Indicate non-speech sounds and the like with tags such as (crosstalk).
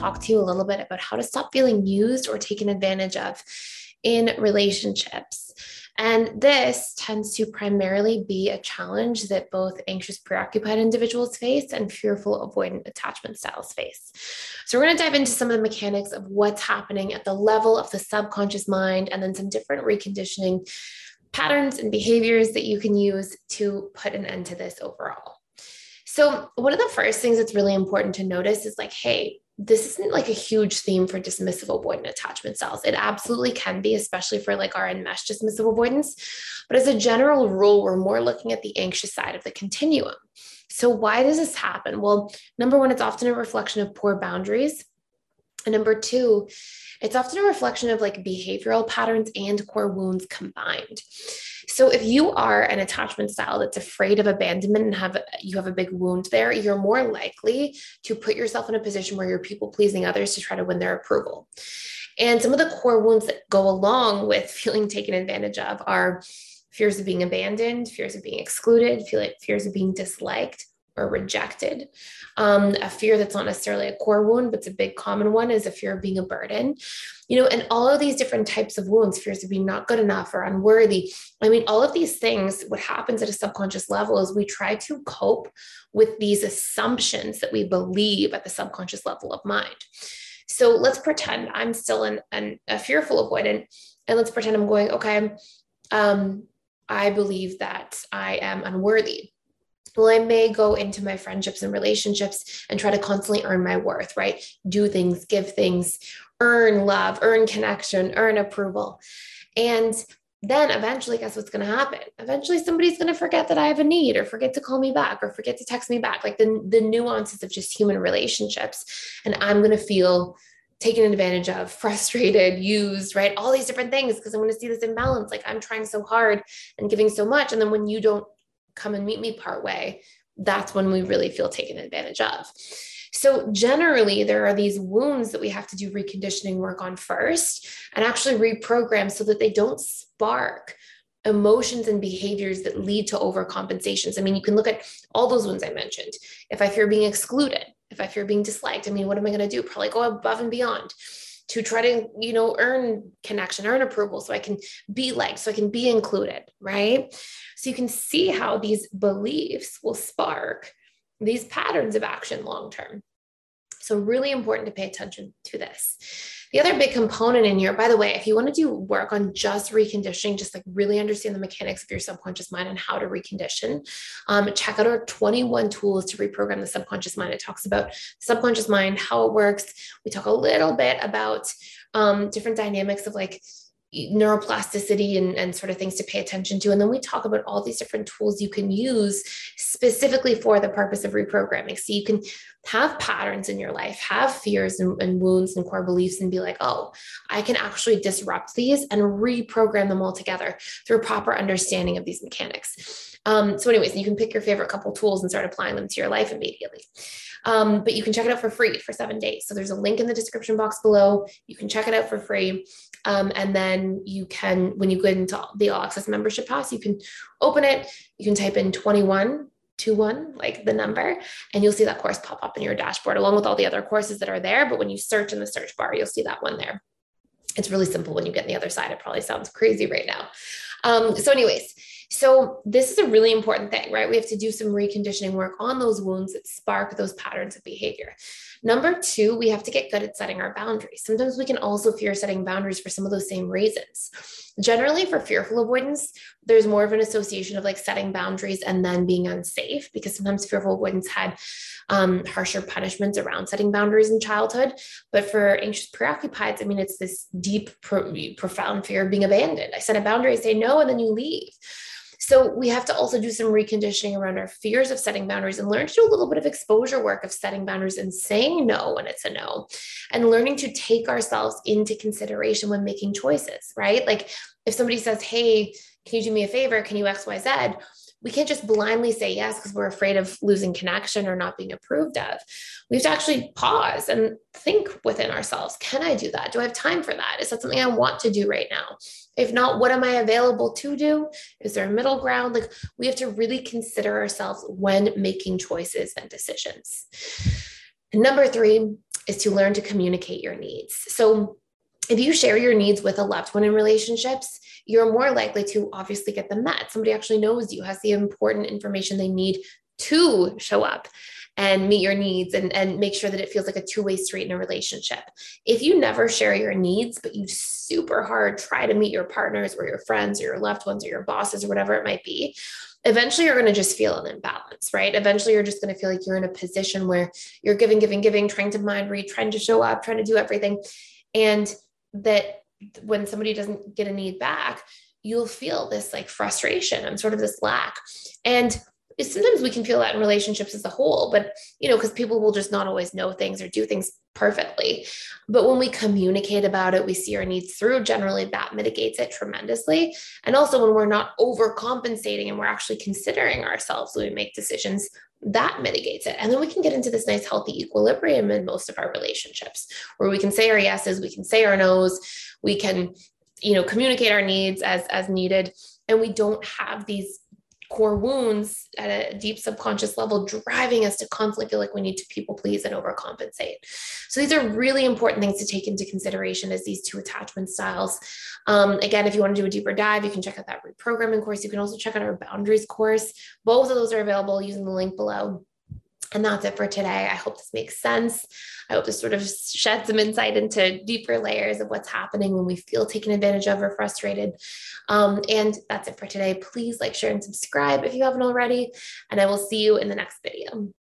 Talk to you a little bit about how to stop feeling used or taken advantage of in relationships. And this tends to primarily be a challenge that both anxious, preoccupied individuals face and fearful, avoidant attachment styles face. So, we're going to dive into some of the mechanics of what's happening at the level of the subconscious mind and then some different reconditioning patterns and behaviors that you can use to put an end to this overall. So, one of the first things that's really important to notice is like, hey, this isn't like a huge theme for dismissive avoidant attachment styles. It absolutely can be, especially for like our enmeshed dismissive avoidance. But as a general rule, we're more looking at the anxious side of the continuum. So, why does this happen? Well, number one, it's often a reflection of poor boundaries. Number two, it's often a reflection of like behavioral patterns and core wounds combined. So if you are an attachment style that's afraid of abandonment and have you have a big wound there, you're more likely to put yourself in a position where you're people pleasing others to try to win their approval. And some of the core wounds that go along with (laughs) feeling taken advantage of are fears of being abandoned, fears of being excluded, fears of being disliked, or rejected. Um, a fear that's not necessarily a core wound, but it's a big common one is a fear of being a burden. You know, and all of these different types of wounds, fears of being not good enough or unworthy. I mean, all of these things, what happens at a subconscious level is we try to cope with these assumptions that we believe at the subconscious level of mind. So let's pretend I'm still an, a fearful avoidant, and let's pretend I'm going, okay, um, I believe that I am unworthy well, I may go into my friendships and relationships and try to constantly earn my worth, right? Do things, give things, earn love, earn connection, earn approval. And then eventually, guess what's going to happen? Eventually, somebody's going to forget that I have a need or forget to call me back or forget to text me back, like the, the nuances of just human relationships. And I'm going to feel taken advantage of, (laughs) frustrated, used, right? All these different things because I'm going to see this imbalance. Like I'm trying so hard and giving so much. And then when you don't come and meet me part way, that's when we really feel taken advantage of. So, generally, there are these wounds that we have to do reconditioning work on first and actually reprogram so that they don't spark emotions and behaviors that lead to overcompensations. I mean, you can look at all those ones I mentioned. If I fear being excluded, if I fear being disliked, I mean, what am I going to do? Probably go above and beyond to try to you know earn connection earn approval so i can be liked so i can be included right? So you can see how these beliefs will spark these patterns of action long term so really important to pay attention to this the other big component in here, by the way, if you want to do work on just reconditioning, just like really understand the mechanics of your subconscious mind and how to recondition, um, check out our 21 tools to reprogram the subconscious mind. It talks about subconscious mind, how it works. We talk a little bit about um, different dynamics of like neuroplasticity and, and sort of things to pay attention to. And then we talk about all these different tools you can use specifically for the purpose of reprogramming. So you can have patterns in your life, have fears and, and wounds and core beliefs, and be like, oh, I can actually disrupt these and reprogram them all together through proper understanding of these mechanics. Um, so, anyways, you can pick your favorite couple tools and start applying them to your life immediately. Um, but you can check it out for free for seven days. So there's a link in the description box below. You can check it out for free. Um, and then you can, when you go into the All Access membership pass, you can open it. You can type in 21 one, like the number, and you'll see that course pop up in your dashboard along with all the other courses that are there. But when you search in the search bar, you'll see that one there. It's really simple when you get on the other side. It probably sounds crazy right now. Um, so, anyways, so, this is a really important thing, right? We have to do some reconditioning work on those wounds that spark those patterns of behavior. Number two, we have to get good at setting our boundaries. Sometimes we can also fear setting boundaries for some of those same reasons. Generally, for fearful avoidance, there's more of an association of like setting boundaries and then being unsafe because sometimes fearful avoidance had um, harsher punishments around setting boundaries in childhood. But for anxious preoccupied, I mean, it's this deep, pro- profound fear of being abandoned. I set a boundary, I say no, and then you leave. So we have to also do some reconditioning around our fears of setting boundaries and learn to do a little bit of exposure work of setting boundaries and saying no when it's a no and learning to take ourselves into consideration when making choices, right? Like if somebody says, Hey, can you do me a favor? Can you XYZ? We can't just blindly say yes because we're afraid of losing connection or not being approved of. We have to actually pause and think within ourselves Can I do that? Do I have time for that? Is that something I want to do right now? If not, what am I available to do? Is there a middle ground? Like we have to really consider ourselves when making choices and decisions. Number three is to learn to communicate your needs. So if you share your needs with a loved one in relationships, you're more likely to obviously get them met. Somebody actually knows you, has the important information they need to show up and meet your needs and, and make sure that it feels like a two-way street in a relationship. If you never share your needs, but you super hard try to meet your partners or your friends or your loved ones or your bosses or whatever it might be, eventually you're going to just feel an imbalance, right? Eventually you're just going to feel like you're in a position where you're giving, giving, giving, trying to mind read, trying to show up, trying to do everything. And that when somebody doesn't get a need back, you'll feel this like frustration and sort of this lack. And sometimes we can feel that in relationships as a whole, but you know, because people will just not always know things or do things perfectly. But when we communicate about it, we see our needs through, generally that mitigates it tremendously. And also when we're not overcompensating and we're actually considering ourselves when we make decisions, that mitigates it. And then we can get into this nice, healthy equilibrium in most of our relationships where we can say our yeses, we can say our nos, we can, you know, communicate our needs as as needed. And we don't have these core wounds at a deep subconscious level driving us to constantly feel like we need to people please and overcompensate. So these are really important things to take into consideration as these two attachment styles. Um, again, if you want to do a deeper dive, you can check out that reprogramming course. You can also check out our boundaries course. Both of those are available using the link below. And that's it for today. I hope this makes sense. I hope this sort of shed some insight into deeper layers of what's happening when we feel taken advantage of or frustrated. Um, and that's it for today. Please like, share, and subscribe if you haven't already. And I will see you in the next video.